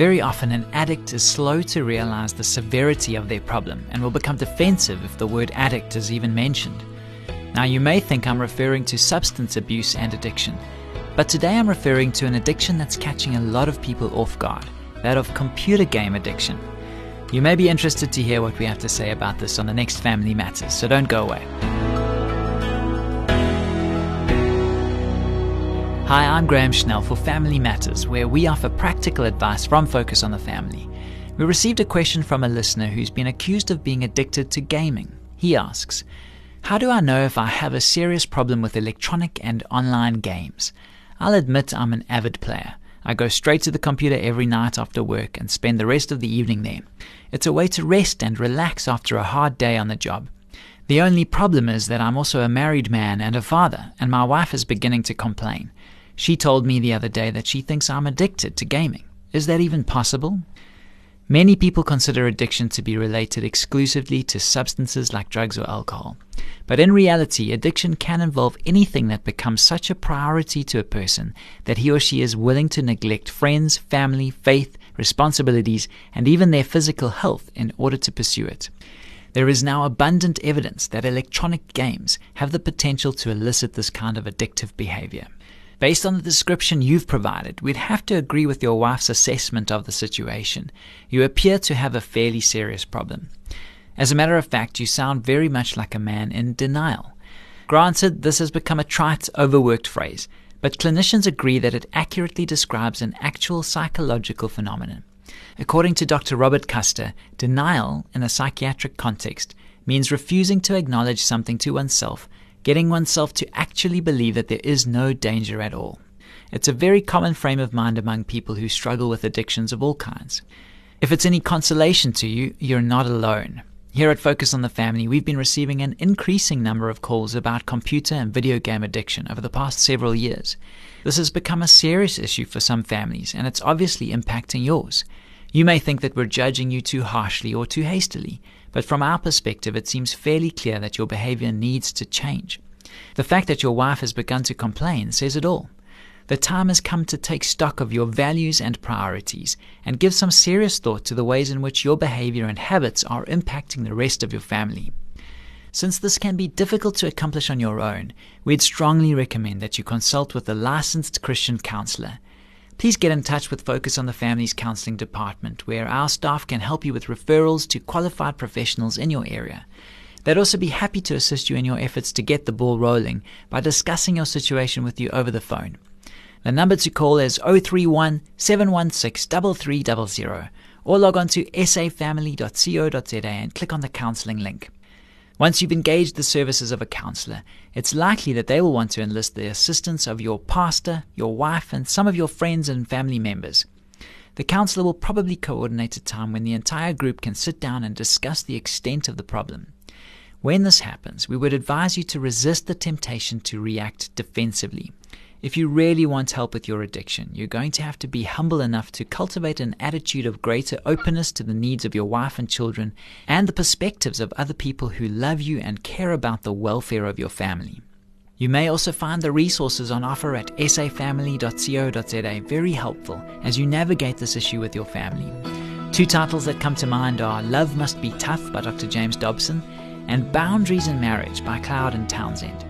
Very often, an addict is slow to realize the severity of their problem and will become defensive if the word addict is even mentioned. Now, you may think I'm referring to substance abuse and addiction, but today I'm referring to an addiction that's catching a lot of people off guard that of computer game addiction. You may be interested to hear what we have to say about this on the next Family Matters, so don't go away. Hi, I'm Graham Schnell for Family Matters, where we offer practical advice from Focus on the Family. We received a question from a listener who's been accused of being addicted to gaming. He asks, How do I know if I have a serious problem with electronic and online games? I'll admit I'm an avid player. I go straight to the computer every night after work and spend the rest of the evening there. It's a way to rest and relax after a hard day on the job. The only problem is that I'm also a married man and a father, and my wife is beginning to complain. She told me the other day that she thinks I'm addicted to gaming. Is that even possible? Many people consider addiction to be related exclusively to substances like drugs or alcohol. But in reality, addiction can involve anything that becomes such a priority to a person that he or she is willing to neglect friends, family, faith, responsibilities, and even their physical health in order to pursue it. There is now abundant evidence that electronic games have the potential to elicit this kind of addictive behavior. Based on the description you've provided, we'd have to agree with your wife's assessment of the situation. You appear to have a fairly serious problem. As a matter of fact, you sound very much like a man in denial. Granted, this has become a trite, overworked phrase, but clinicians agree that it accurately describes an actual psychological phenomenon. According to Dr. Robert Custer, denial in a psychiatric context means refusing to acknowledge something to oneself getting oneself to actually believe that there is no danger at all. It's a very common frame of mind among people who struggle with addictions of all kinds. If it's any consolation to you, you're not alone. Here at Focus on the Family, we've been receiving an increasing number of calls about computer and video game addiction over the past several years. This has become a serious issue for some families, and it's obviously impacting yours. You may think that we're judging you too harshly or too hastily, but from our perspective, it seems fairly clear that your behavior needs to change. The fact that your wife has begun to complain says it all. The time has come to take stock of your values and priorities and give some serious thought to the ways in which your behavior and habits are impacting the rest of your family. Since this can be difficult to accomplish on your own, we'd strongly recommend that you consult with a licensed Christian counselor please get in touch with Focus on the Family's Counseling Department, where our staff can help you with referrals to qualified professionals in your area. They'd also be happy to assist you in your efforts to get the ball rolling by discussing your situation with you over the phone. The number to call is 031 716 3300 or log on to safamily.co.za and click on the counseling link. Once you've engaged the services of a counselor, it's likely that they will want to enlist the assistance of your pastor, your wife, and some of your friends and family members. The counselor will probably coordinate a time when the entire group can sit down and discuss the extent of the problem. When this happens, we would advise you to resist the temptation to react defensively. If you really want help with your addiction, you're going to have to be humble enough to cultivate an attitude of greater openness to the needs of your wife and children and the perspectives of other people who love you and care about the welfare of your family. You may also find the resources on offer at safamily.co.za very helpful as you navigate this issue with your family. Two titles that come to mind are Love Must Be Tough by Dr. James Dobson and Boundaries in Marriage by Cloud and Townsend.